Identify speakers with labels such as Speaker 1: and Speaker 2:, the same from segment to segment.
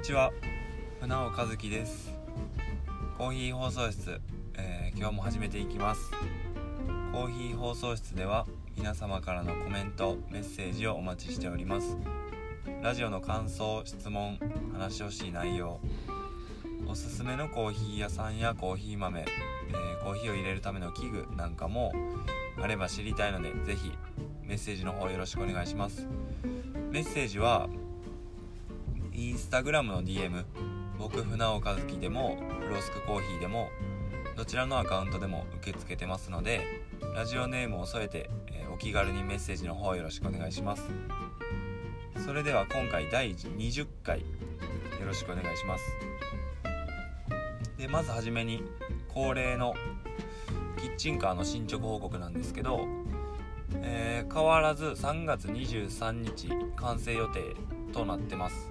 Speaker 1: にちは。船尾和樹です。コーヒー放送室、えー、今日も始めていきます。コーヒー放送室では皆様からのコメントメッセージをお待ちしております。ラジオの感想質問話してほしい内容おすすめのコーヒー屋さんやコーヒー豆、えー、コーヒーを入れるための器具なんかもあれば知りたいので是非メッセージの方よろしくお願いします。メッセージはインスタグラムの DM 僕船尾和樹でもフロスクコーヒーでもどちらのアカウントでも受け付けてますのでラジオネームを添えて、えー、お気軽にメッセージの方よろしくお願いします。それでは今回第20回よろしくお願いします。でまずはじめに恒例のキッチンカーの進捗報告なんですけど、えー、変わらず3月23日完成予定となってます。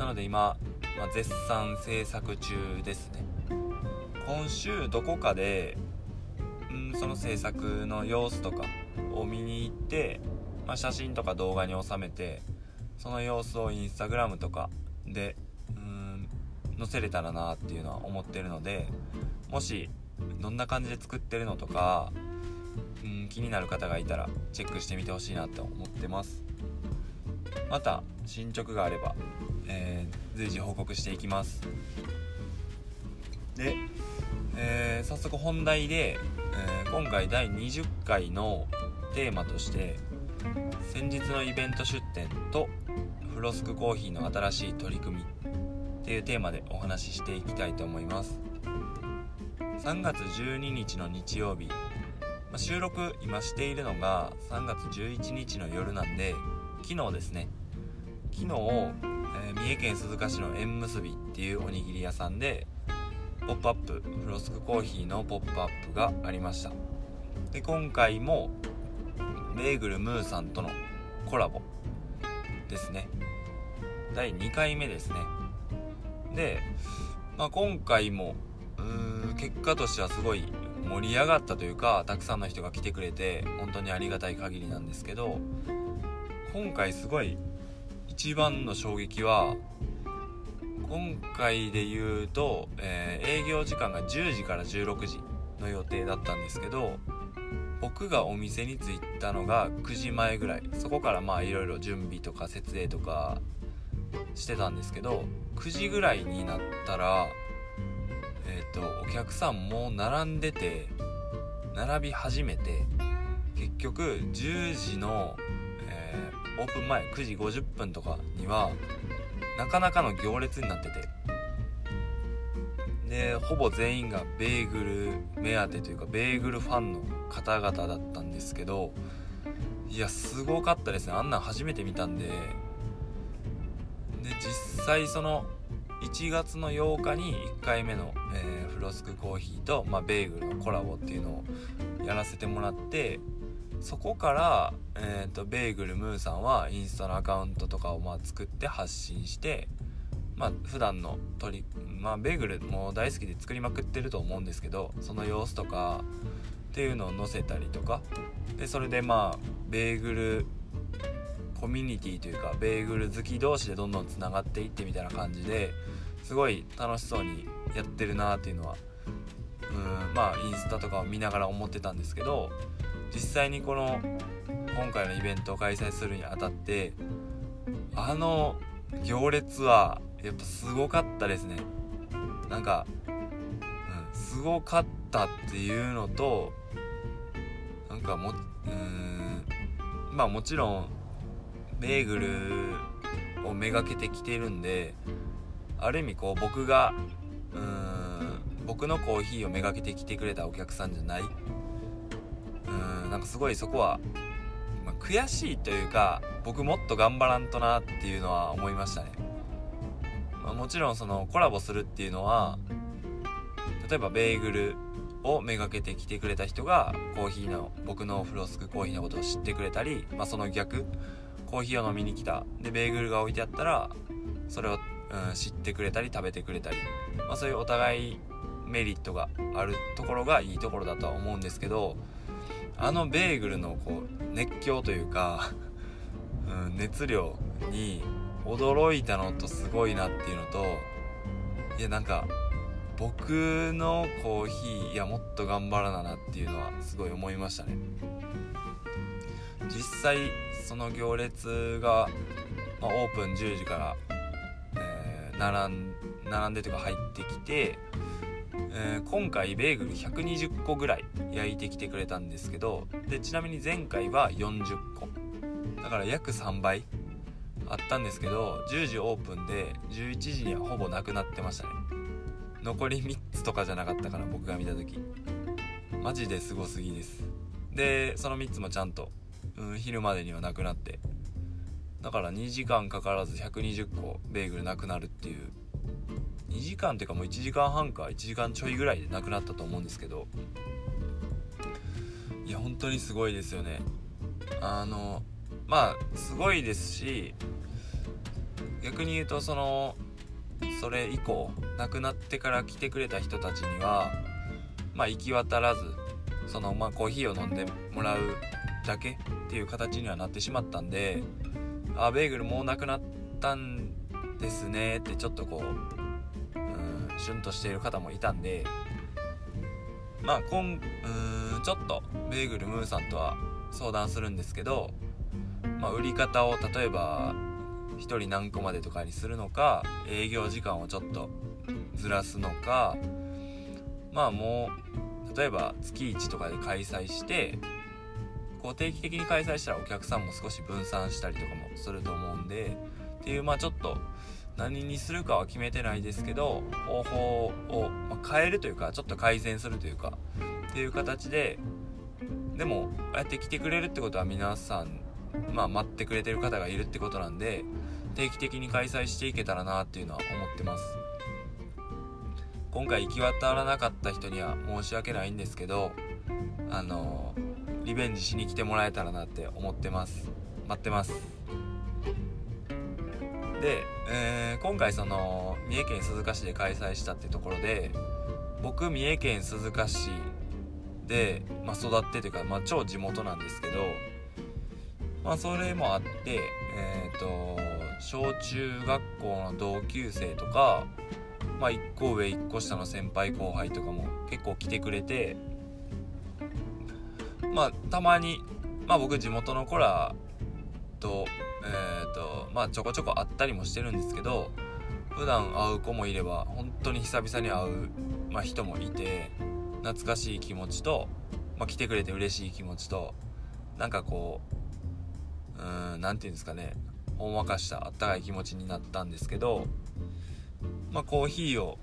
Speaker 1: なので今、まあ、絶賛制作中ですね。今週どこかでんその制作の様子とかを見に行って、まあ、写真とか動画に収めてその様子をインスタグラムとかでうん載せれたらなっていうのは思ってるのでもしどんな感じで作ってるのとかうん気になる方がいたらチェックしてみてほしいなと思ってます。また進捗があればえー、随時報告していきます。で、えー、早速本題で、えー、今回第20回のテーマとして先日のイベント出店とフロスクコーヒーの新しい取り組みっていうテーマでお話ししていきたいと思います。3月12日の日曜日、まあ、収録今しているのが3月11日の夜なんで昨日ですね昨日えー、三重県鈴鹿市の縁結びっていうおにぎり屋さんでポップアップフロスクコーヒーのポップアップがありました。で今回もベーグルムーさんとのコラボですね。第2回目ですね。で、まあ、今回もうーん結果としてはすごい盛り上がったというかたくさんの人が来てくれて本当にありがたい限りなんですけど今回すごい一番の衝撃は今回で言うと、えー、営業時間が10時から16時の予定だったんですけど僕がお店に着いたのが9時前ぐらい。そこからまあいろいろ準備とか設営とかしてたんですけど9時ぐらいになったらえっ、ー、とお客さんも並んでて並び始めて結局10時のオープン前9時50分とかにはなかなかの行列になってて。でほぼ全員がベーグル目当てというかベーグルファンの方々だったんですけどいやすごかったですね。あんなん初めて見たんで。で実際その1月の8日に1回目の、えー、フロスクコーヒーと、まあ、ベーグルのコラボっていうのをやらせてもらってそこから、えーと、ベーグルムーさんはインスタのアカウントとかをまあ作って発信してまあ普段のりまあベーグルも大好きで作りまくってると思うんですけどその様子とかっていうのを載せたりとかでそれでまあベーグルコミュニティというかベーグル好き同士でどんどんつながっていってみたいな感じですごい楽しそうにやってるなっていうのはうんまあインスタとかを見ながら思ってたんですけど実際にこの今回のイベントを開催するにあたってあの行列はやっぱすごかったですね。なんか、うん、すごかったっていうのとなんかもうんまあもちろんベーグルをめがけてきてるんである意味こう僕がうん僕のコーヒーをめがけてきてくれたお客さんじゃないうんなんかすごいそこは、まあ、悔しいというか僕もっと頑張らんとなっていうのは思いましたね、まあ、もちろんそのコラボするっていうのは例えばベーグルをめがけてきてくれた人がコーヒーの僕のフロスクコーヒーのことを知ってくれたり、まあ、その逆コーヒーを飲みに来た。でベーグルが置いてあったらそれを、うん、知ってくれたり食べてくれたり、まあ、そういうお互いメリットがあるところがいいところだとは思うんですけどあのベーグルのこう熱狂というか、うん、熱量に驚いたのとすごいなっていうのといやなんか僕のコーヒーいやもっと頑張らななっていうのはすごい思いましたね。実際その行列が、まあ、オープン10時から、えー、並ん並んでというか入ってきて、えー、今回ベーグル120個ぐらい焼いてきてくれたんですけどでちなみに前回は40個。だから約3倍あったんですけど10時オープンで11時にはほぼなくなってましたね。残り3つとかじゃなかったから僕が見た時。マジですごすぎです。でその3つもちゃんと、うん、昼までにはなくなって。だから2時間かからず120個ベーグルなくなるっていう2時間っていうかもう1時間半か1時間ちょいぐらいでなくなったと思うんですけどいや本当にすごいですよね。あのまあすごいですし逆に言うとそのそれ以降亡くなってから来てくれた人たちにはまあ行き渡らずそのまあコーヒーを飲んでもらうだけっていう形にはなってしまったんであベーグルもうなくなったんですねってちょっとこうシュンとしている方もいたんでまあ今うんちょっとベーグルムーさんとは相談するんですけど、まあ、売り方を例えば1人何個までとかにするのか営業時間をちょっとずらすのかまあもう例えば月1とかで開催してこう定期的に開催したらお客さんも少し分散したりとかもすると思うんでっていうまあちょっと何にするかは決めてないですけど方法を変えるというかちょっと改善するというかっていう形ででもああやって来てくれるってことは皆さんまあ待ってくれてる方がいるってことなんで定期的に開催していけたらなっていうのは思ってます。今回行き渡らなかった人には申し訳ないんですけどあのリベンジしに来てもらえたらなって思ってます。待ってます。で、えー、今回その三重県鈴鹿市で開催したってところで僕三重県鈴鹿市で、まあ、育ってというか、まあ、超地元なんですけどまあそれもあってえっ、ー、と小中学校の同級生とか、まあ、1個上1個下の先輩後輩とかも結構来てくれてまあたまに、まあ、僕地元の子らと,、えーとまあ、ちょこちょこ会ったりもしてるんですけど普段会う子もいれば本当に久々に会う、まあ、人もいて懐かしい気持ちと、まあ、来てくれて嬉しい気持ちとなんかこううん何て言うんですかねほんわかしたあったかい気持ちになったんですけど、まあ、コーヒーを、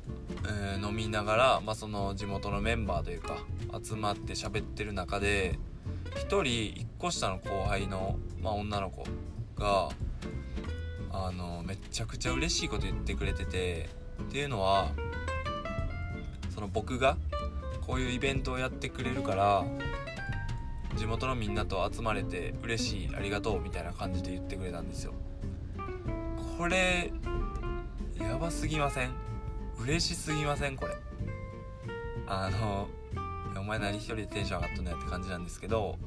Speaker 1: えー、飲みながら、まあ、その地元のメンバーというか集まって喋ってる中で1人1個下の後輩の、まあ、女の子があのめちゃくちゃ嬉しいこと言ってくれててっていうのはその僕がこういうイベントをやってくれるから地元のみんなと集まれて嬉しいありがとうみたいな感じで言ってくれたんですよ。これやばすぎません？嬉しすぎません？これ。あのお前何一人でテンション上がっとんのやって感じなんですけど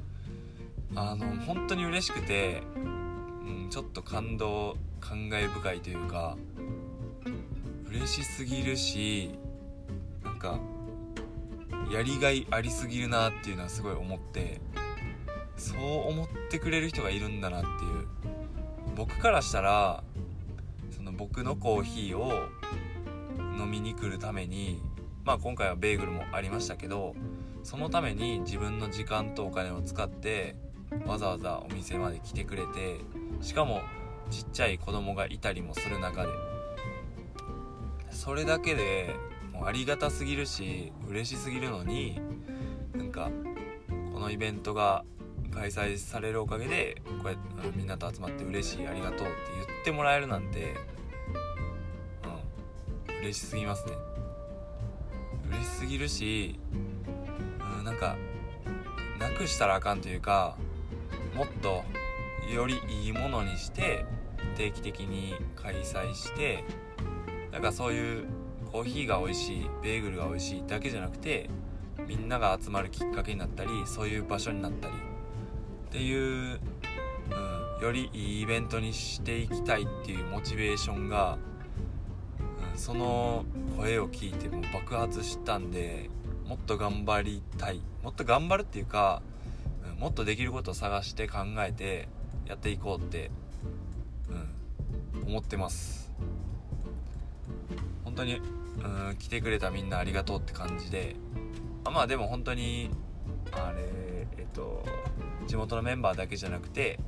Speaker 1: あの本当に嬉しくて、うん、ちょっと感動感慨深いというか嬉しすぎるしなんかやりがいありすぎるなっていうのはすごい思ってそう思ってくれる人がいるんだなっていう。僕からしたらその僕のコーヒーを飲みに来るためにまあ今回はベーグルもありましたけどそのために自分の時間とお金を使ってわざわざお店まで来てくれてしかもちっちゃい子供がいたりもする中で。それだけでもうありがたすぎるし嬉しすぎるのになんかこのイベントが開催されるおかげでこうやってみんなと集まって嬉しいありがとうって言ってもらえるなんてうん嬉しすぎますね。嬉しすぎるしうんなんかなくしたらあかんというかもっとよりいいものにして定期的に開催してなんかそういうコーヒーが美味しいベーグルが美味しいだけじゃなくてみんなが集まるきっかけになったりそういう場所になったりっていう、うん、よりいいイベントにしていきたいっていうモチベーションが、うん、その声を聞いても爆発したんでもっと頑張りたい。もっと頑張るっていうか、もっとできることを探して考えてやっていこうって、うん、思ってます。本当に、うん、来てくれたみんなありがとうって感じで。あまあでも本当にあれえっと地元のメンバーだけじゃなくて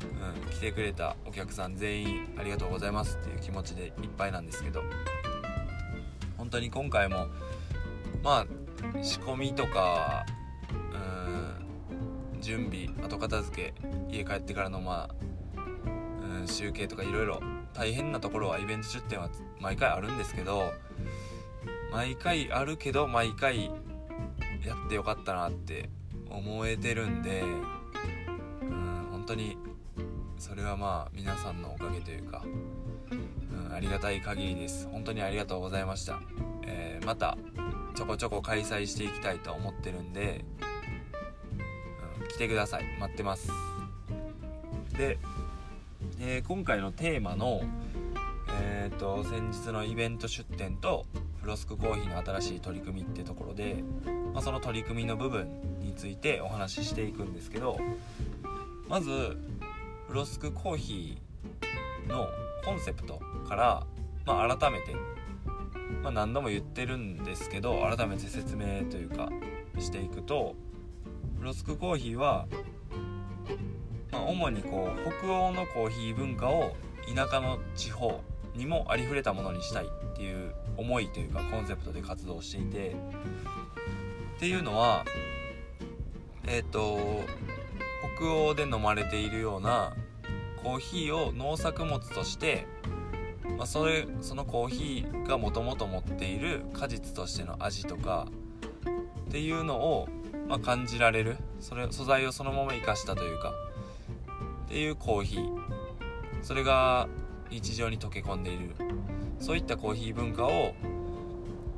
Speaker 1: うん、来てくれたお客さん全員ありがとうございますっていう気持ちでいっぱいなんですけど本当に今回もまあ仕込みとかうん準備後片付け家帰ってからのまあうん集計とかいろいろ大変なところはイベント出店は毎回あるんですけど毎回あるけど毎回やってよかったなって思えてるんでうん本当にそれはまあ皆さんのおかげというか、うん、ありがたい限りです。本当にありがとうございました、えー、またちょこちょこ開催していきたいと思ってるんで、来てください。待ってます。で、えー、今回のテーマのえっ、ー、と先日のイベント出店とフロスクコーヒーの新しい取り組みってところで、まあ、その取り組みの部分についてお話ししていくんですけどまずフロスクコーヒーのコンセプトから、まあ、改めて、まあ、何度も言ってるんですけど改めて説明というかしていくとフロスクコーヒーは、まあ、主にこう北欧のコーヒー文化を田舎の地方にもありふれたものにしたいっていう思いというかコンセプトで活動していてっていうのはえっ、ー、と北欧で飲まれているようなコーヒーを農作物として、まあ、それそのコーヒーがもともと持っている果実としての味とかっていうのを、まあ、感じられる。それ素材をそのまま生かしたというか。っていうコーヒー。それが日常に溶け込んでいる。そういったコーヒー文化を、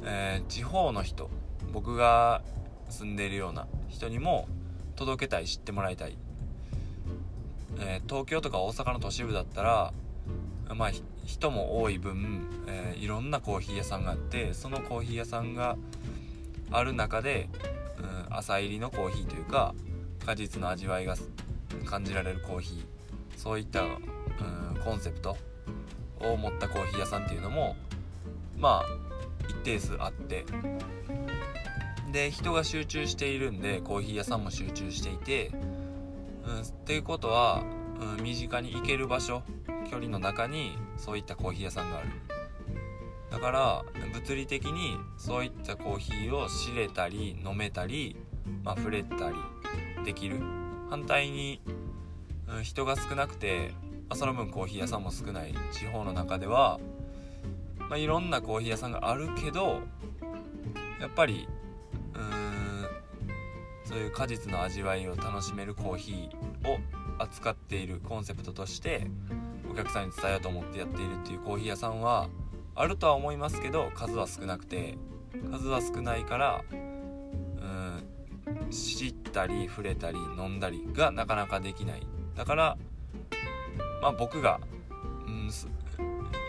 Speaker 1: えー、地方の人僕が住んでいるような人にも届けたい知ってもらいたい、えー、東京とか大阪の都市部だったらまあ人も多い分、えー、いろんなコーヒー屋さんがあってそのコーヒー屋さんがある中で、朝入りのコーヒーというか果実の味わいが感じられるコーヒー。そういった、うん、コンセプトを持ったコーヒー屋さんっていうのもまあ一定数あって。で人が集中しているんでコーヒー屋さんも集中していて、うん、っていうことは、うん、身近に行ける場所距離の中にそういったコーヒー屋さんがある。だから物理的にそういったコーヒーを知れたり飲めたり、まあ、触れたりできる。反対に、うん、人が少なくて、まあ、その分コーヒー屋さんも少ない。地方の中では、まあ、いろんなコーヒー屋さんがあるけどやっぱりうーんそういう果実の味わいを楽しめるコーヒーを扱っているコンセプトとしてお客さんに伝えようと思ってやっているっていうコーヒー屋さんはあるとは思いますけど数は少なくて数は少ないからうん知ったり触れたり飲んだりがなかなかできないだからまあ僕がうん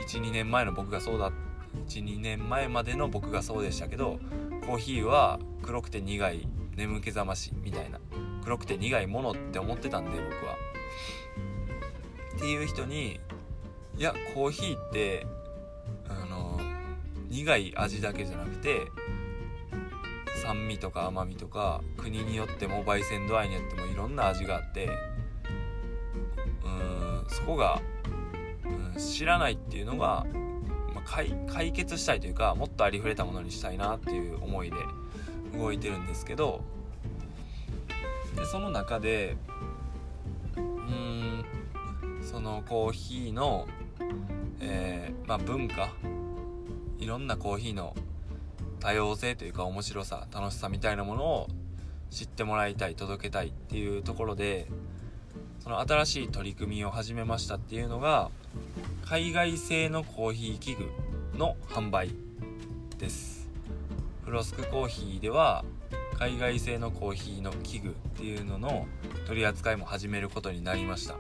Speaker 1: 12年前の僕がそうだ12年前までの僕がそうでしたけどコーヒーは黒くて苦い眠気覚ましみたいな黒くて苦いものって思ってたんで僕は。っていう人にいやコーヒーって苦い味だけじゃなくて酸味とか甘みとか国によっても焙煎度合いによってもいろんな味があってうんそこが、うん、知らないっていうのが、まあ、解決したいというかもっとありふれたものにしたいなっていう思いで動いてるんですけどでその中でうんそのコーヒーの、えー、まあ、文化いろんなコーヒーの多様性というか面白さ楽しさみたいなものを知ってもらいたい届けたいっていうところでその新しい取り組みを始めましたっていうのが海外製のコーヒー器具の販売です。フロスクコーヒーでは海外製のコーヒーの器具っていうのの取り扱いも始めることになりました。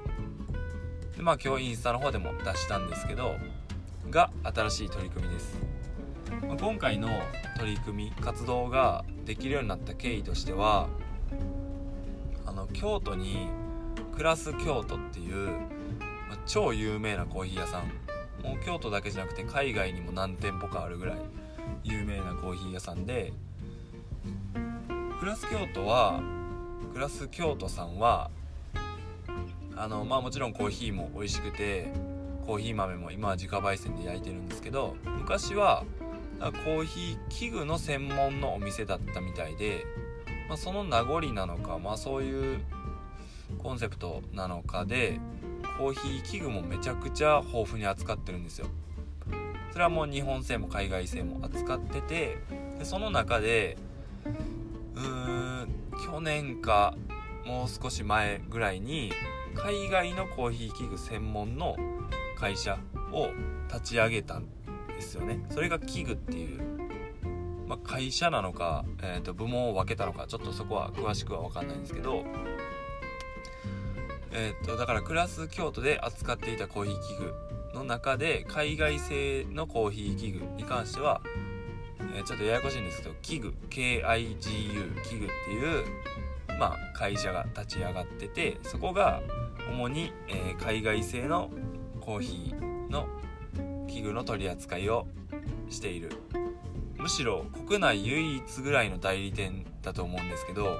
Speaker 1: でまあ今日インスタの方でも出したんですけどが新しい取り組みです、まあ、今回の取り組み活動ができるようになった経緯としてはあの京都にクラス京都っていう、まあ、超有名なコーヒー屋さん。もう京都だけじゃなくて海外にも何店舗かあるぐらい有名なコーヒー屋さんでクラス京都はクラス京都さんはあのまあもちろんコーヒーも美味しくてコーヒー豆も今は自家焙煎で焼いてるんですけど昔はコーヒー器具の専門のお店だったみたいで、まあ、その名残なのか、まあ、そういうコンセプトなのかでコーヒー器具もめちゃくちゃ豊富に扱ってるんですよ。それはもう日本製も海外製も扱っててでその中でうーん去年かもう少し前ぐらいに海外のコーヒー器具専門の会社を立ち上げたんですよね。それが器具っていう、まあ、会社なのか、えー、と部門を分けたのかちょっとそこは詳しくは分かんないんですけどえー、とだからクラス京都で扱っていたコーヒー器具の中で海外製のコーヒー器具に関しては、えー、ちょっとややこしいんですけど器具 KIGU 器具っていうまあ会社が立ち上がっててそこが主に、えー、海外製のコーヒーの器具の取り扱いをしている。むしろ国内唯一ぐらいの代理店だと思うんですけど、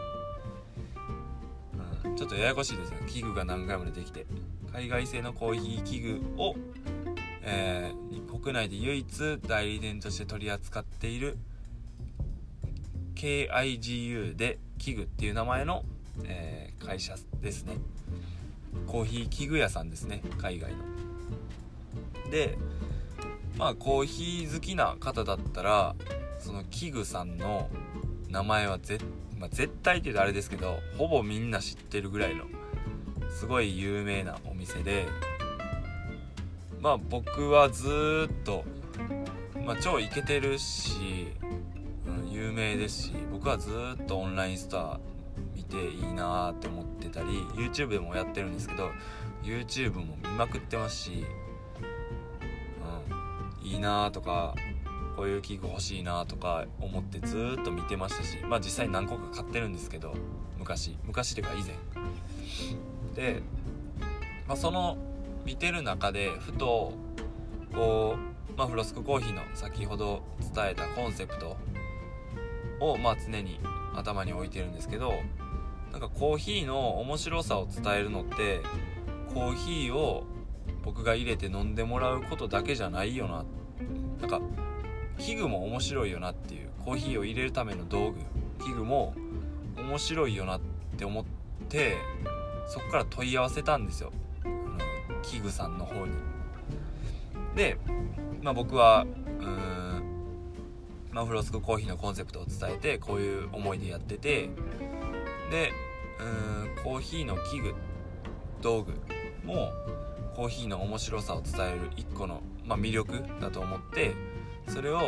Speaker 1: うん、ちょっとややこしいですね。器具が何回も出てきて海外製のコーヒー器具を、えー、国内で唯一代理店として取り扱っている KIGU で器具っていう名前の、えー、会社ですね。コーヒー器具屋さんですね。海外の。でまあコーヒー好きな方だったらその器具さんの名前はぜ、まあ、絶対って言うとあれですけどほぼみんな知ってるぐらいのすごい有名なお店でまあ僕はずっと、まあ、超イケてるし、うん、有名ですし僕はずっとオンラインストア見ていいなって思ってたり YouTube でもやってるんですけど YouTube も見まくってますしいいなとかこういう器具欲しいなとか思ってずっと見てましたしまあ実際何個か買ってるんですけど昔。昔っていうか以前。で、まあ、その見てる中でふとこう、まあ、フロスクコーヒーの先ほど伝えたコンセプトをまあ常に頭に置いてるんですけどなんかコーヒーの面白さを伝えるのってコーヒーを僕が入れて飲んでもらうことだけじゃないよなってなんか器具も面白いよなっていうコーヒーを入れるための道具器具も面白いよなって思ってそこから問い合わせたんですよ。器具さんの方に。で、まあ、僕はうーん、まあ、フロスクコーヒーのコンセプトを伝えてこういう思いでやっててでうーんコーヒーの器具道具もコーヒーの面白さを伝える一個の、まあ、魅力だと思ってそれを、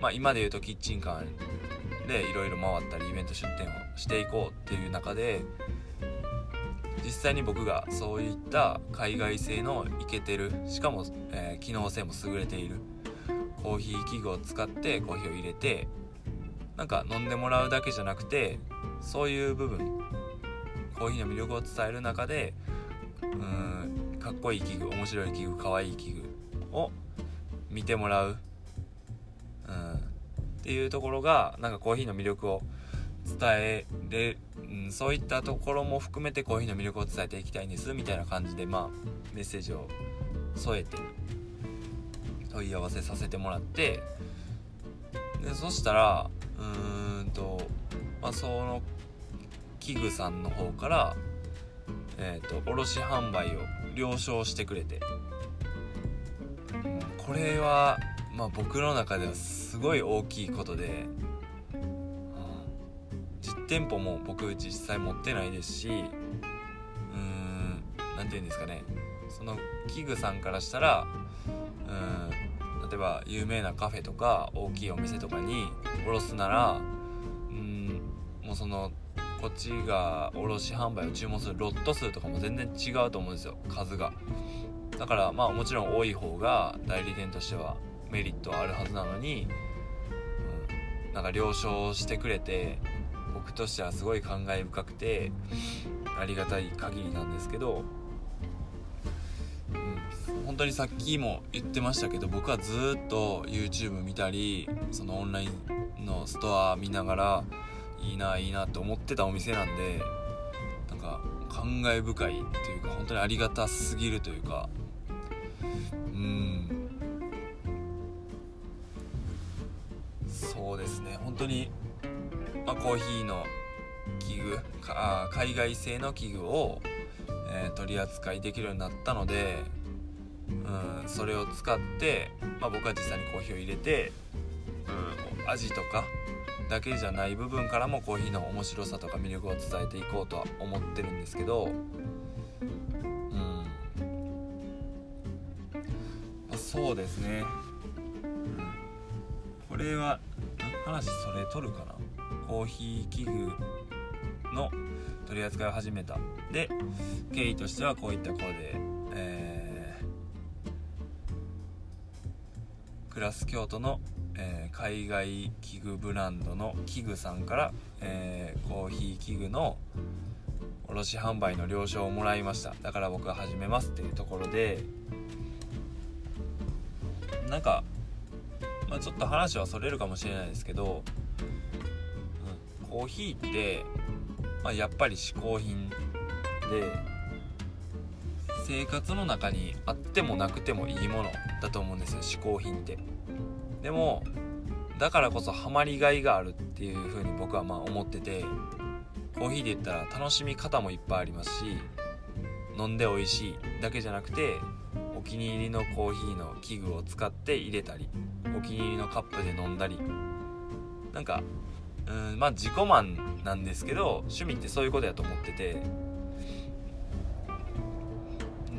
Speaker 1: まあ、今で言うとキッチンカーでいろいろ回ったりイベント出店をしていこうっていう中で実際に僕がそういった海外製のイケてるしかも、えー、機能性も優れているコーヒー器具を使ってコーヒーを入れてなんか飲んでもらうだけじゃなくてそういう部分コーヒーの魅力を伝える中でうんかっこいい器具面白い器具かわいい器具を見てもらう、うん、っていうところがなんかコーヒーの魅力を伝えれ、うん、そういったところも含めてコーヒーの魅力を伝えていきたいんですみたいな感じでまあメッセージを添えて問い合わせさせてもらってでそしたらうーんと、まあ、その器具さんの方からえーと、卸販売を了承してくれて、これは、まあ、僕の中ではすごい大きいことで、実店舗も僕実際持ってないですしうん何て言うんですかね。その器具さんからしたらうん例えば有名なカフェとか大きいお店とかに卸すならうんもうそのこっちが卸販売を注文するロット数とかも全然違うと思うんですよ。数が。だからまあもちろん多い方が代理店としてはメリットはあるはずなのに、うん、なんか了承してくれて僕としてはすごい感慨深くてありがたい限りなんですけど、うん、本当にさっきも言ってましたけど僕はずっと YouTube 見たりそのオンラインのストア見ながらいいないいなと思ってたお店なんでなんか感慨深いっていうか本当にありがたすぎるというかうん。そうですね本当に、まあ、コーヒーの器具か海外製の器具を、えー、取り扱いできるようになったので、うん、それを使って、まあ、僕は実際にコーヒーを入れて、うん、味とかだけじゃない部分からもコーヒーの面白さとか魅力を伝えていこうとは思ってるんですけどうん、あ、そうですね、うん、これは話それ取るかな。コーヒー器具の取り扱いを始めた。で経緯としてはこういったこうで、えー、クラス京都のえー、海外器具ブランドの器具さんから、えー、コーヒー器具の卸販売の了承をもらいましただから僕が始めますっていうところでなんか、まあ、ちょっと話はそれるかもしれないですけど、うん、コーヒーって、まあ、やっぱり嗜好品で生活の中にあってもなくてもいいものだと思うんですよ嗜好品って。でもだからこそハマりがいがあるっていう風に僕はまあ思っててコーヒーで言ったら楽しみ方もいっぱいありますし飲んで美味しいだけじゃなくてお気に入りのコーヒーの器具を使って入れたりお気に入りのカップで飲んだり。なんかうんまあ自己満なんですけど趣味ってそういうことやと思ってて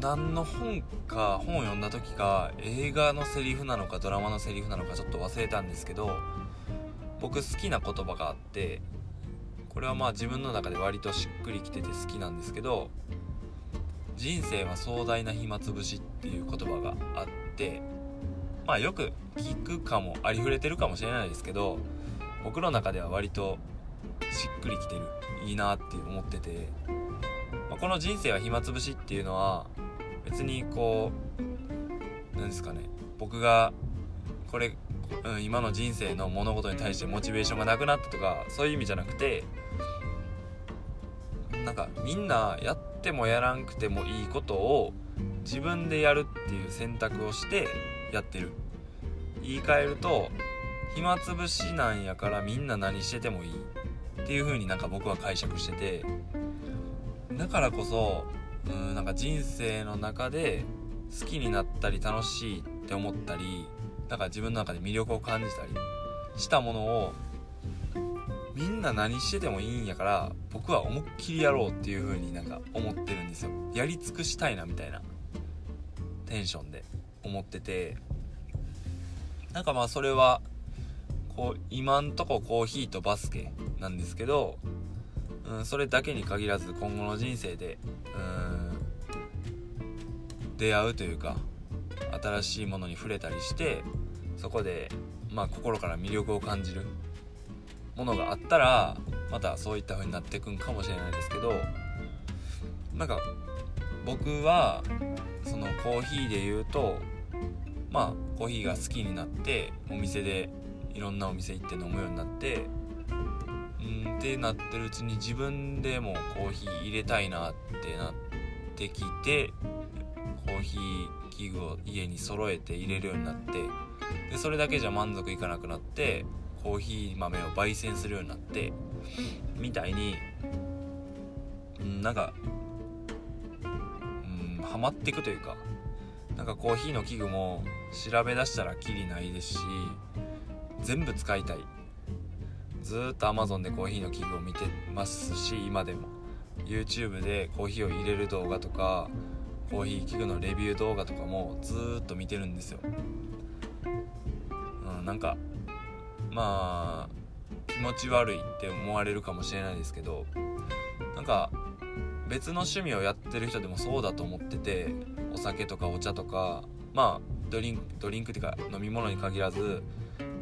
Speaker 1: 何の本か本を読んだ時か映画のセリフなのかドラマのセリフなのかちょっと忘れたんですけど僕好きな言葉があってこれはまあ自分の中で割としっくりきてて好きなんですけど人生は壮大な暇つぶしっていう言葉があってまあよく聞くかもありふれてるかもしれないですけど僕の中では割としっくりきてるいいなって思ってて、ま、この人生は暇つぶしっていうのは別にこう何ですかね。僕がこれ、うん、今の人生の物事に対してモチベーションがなくなったとかそういう意味じゃなくてなんかみんなやってもやらんくてもいいことを自分でやるっていう選択をしてやってる。言い換えると暇つぶしなんやからみんな何しててもいい。っていう風になんか僕は解釈してて。だからこそうんなんか人生の中で好きになったり楽しいって思ったりなんか自分の中で魅力を感じたりしたものをみんな何しててもいいんやから僕は思いっきりやろうっていう風になんか思ってるんですよ。やり尽くしたいなみたいなテンションで思っててなんかまあそれはこう今んとこコーヒーとバスケなんですけどうん、それだけに限らず今後の人生でうん出会うというか新しいものに触れたりしてそこで、まあ、心から魅力を感じるものがあったらまたそういった風になっていくんかもしれないですけどなんか僕はそのコーヒーで言うとまあコーヒーが好きになってお店でいろんなお店行って飲むようになってってなってるうちに自分でもコーヒー入れたいなってなってきてコーヒー器具を家に揃えて入れるようになってでそれだけじゃ満足いかなくなってコーヒー豆を焙煎するようになってみたいに、なんか、うん、ハマっていくというかなんかコーヒーの器具も調べ出したらきりないですし全部使いたい。ずっと Amazon でコーヒーの器具を見てますし今でも。YouTube でコーヒーを入れる動画とかコーヒー器具のレビュー動画とかもずっと見てるんですよ、うん、なんかまあ気持ち悪いって思われるかもしれないですけどなんか別の趣味をやってる人でもそうだと思っててお酒とかお茶とかまあドリンクドリンクっていうか飲み物に限らず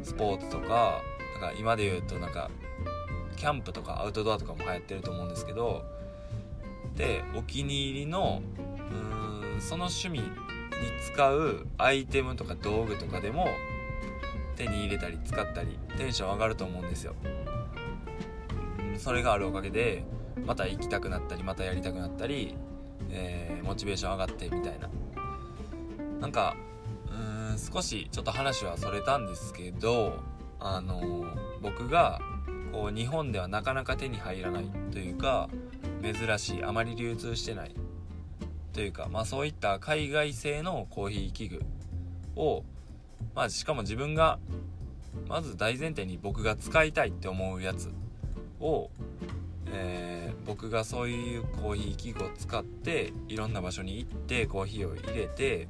Speaker 1: スポーツとかなんか今で言うとなんかキャンプとかアウトドアとかも流行ってると思うんですけどでお気に入りのうーんその趣味に使うアイテムとか道具とかでも手に入れたり使ったりテンション上がると思うんですよ。それがあるおかげでまた行きたくなったりまたやりたくなったり、えーモチベーション上がってみたいななんかうーん少しちょっと話はそれたんですけどあの僕がこう日本ではなかなか手に入らないというか珍しいあまり流通してないというか、まあ、そういった海外製のコーヒー器具を、まあ、しかも自分がまず大前提に僕が使いたいって思うやつを、えー僕がそういうコーヒー器具を使っていろんな場所に行ってコーヒーを入れて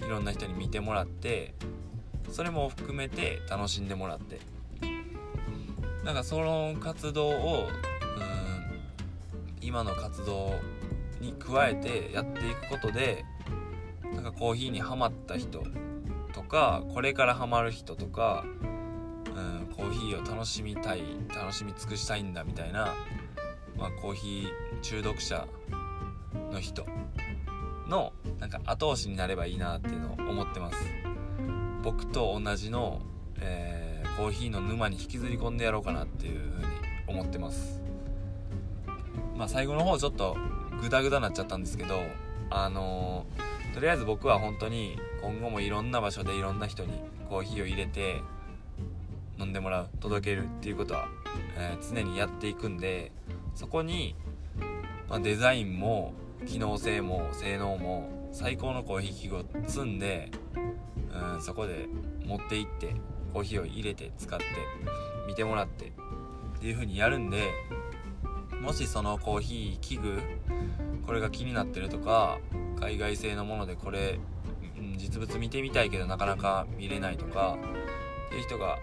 Speaker 1: いろんな人に見てもらってそれも含めて楽しんでもらって。なんかその活動を今の活動に加えてやっていくことでなんかコーヒーにハマった人とかこれからハマる人とか、うん、コーヒーを楽しみたい楽しみ尽くしたいんだみたいな、まあ、コーヒー中毒者の人のなんか後押しになればいいなっていうのを思ってます。僕と同じの、えーコーヒーの沼に引きずり込んでやろうかなっていうふうに思ってます。まあ最後の方ちょっとグダグダなっちゃったんですけどあのーとりあえず僕は本当に今後もいろんな場所でいろんな人にコーヒーを入れて飲んでもらう届けるっていうことは、えー常にやっていくんでそこに、まあ、デザインも機能性も性能も最高のコーヒー器具を積んで、ん、そこで持って行ってコーヒーを入れて使って見てもらってっていう風にやるんでもしそのコーヒー器具これが気になってるとか海外製のものでこれ、うん実物見てみたいけどなかなか見れないとかっていう人が、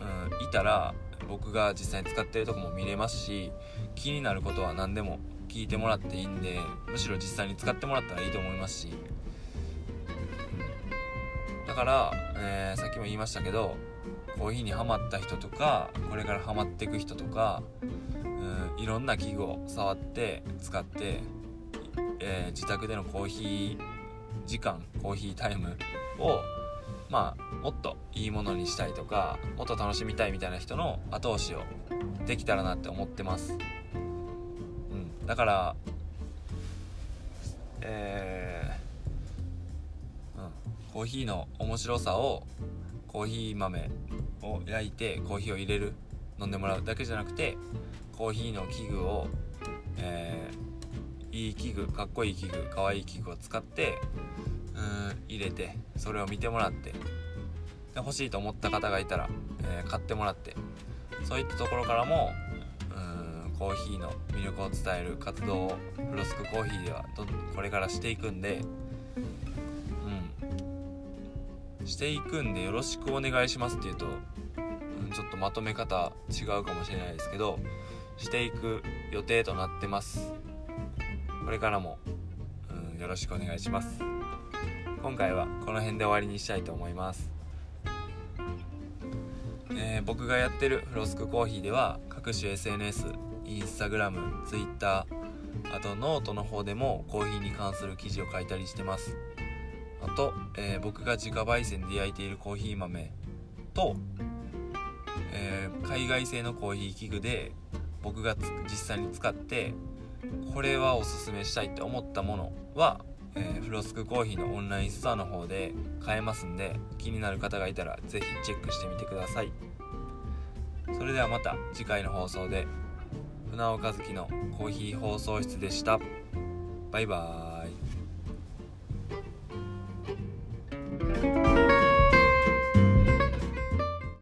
Speaker 1: うん、いたら僕が実際に使ってるとこも見れますし気になることは何でも聞いてもらっていいんでむしろ実際に使ってもらったらいいと思いますしから、えーさっきも言いましたけどコーヒーにハマった人とかこれからハマっていく人とか、うん、いろんな器具を触って使って、えー自宅でのコーヒー時間コーヒータイムをまあもっといいものにしたいとかもっと楽しみたいみたいな人の後押しをできたらなって思ってます、うん、だからえー、コーヒーの面白さをコーヒー豆を焼いてコーヒーを入れる飲んでもらうだけじゃなくてコーヒーの器具を、えーいい器具かっこいい器具かわいい器具を使ってうん入れてそれを見てもらってで欲しいと思った方がいたら、えー買ってもらってそういったところからもうんコーヒーの魅力を伝える活動をフロスクコーヒーではこれからしていくんでしていくんでよろしくお願いしますっていうと、うん、ちょっとまとめ方違うかもしれないですけどしていく予定となってます。これからも、うん、よろしくお願いします。今回はこの辺で終わりにしたいと思います、えー僕がやってるフロスクコーヒーでは各種 SNS インスタグラムツイッターあとノートの方でもコーヒーに関する記事を書いたりしてます。あと、えー僕が自家焙煎で焼いているコーヒー豆と、えー海外製のコーヒー器具で僕が実際に使ってこれはおすすめしたいって思ったものは、えーフロスクコーヒーのオンラインストアの方で買えますんで気になる方がいたらぜひチェックしてみてください。それではまた次回の放送で船尾和樹のコーヒー放送室でした。バイバーイ。Bye.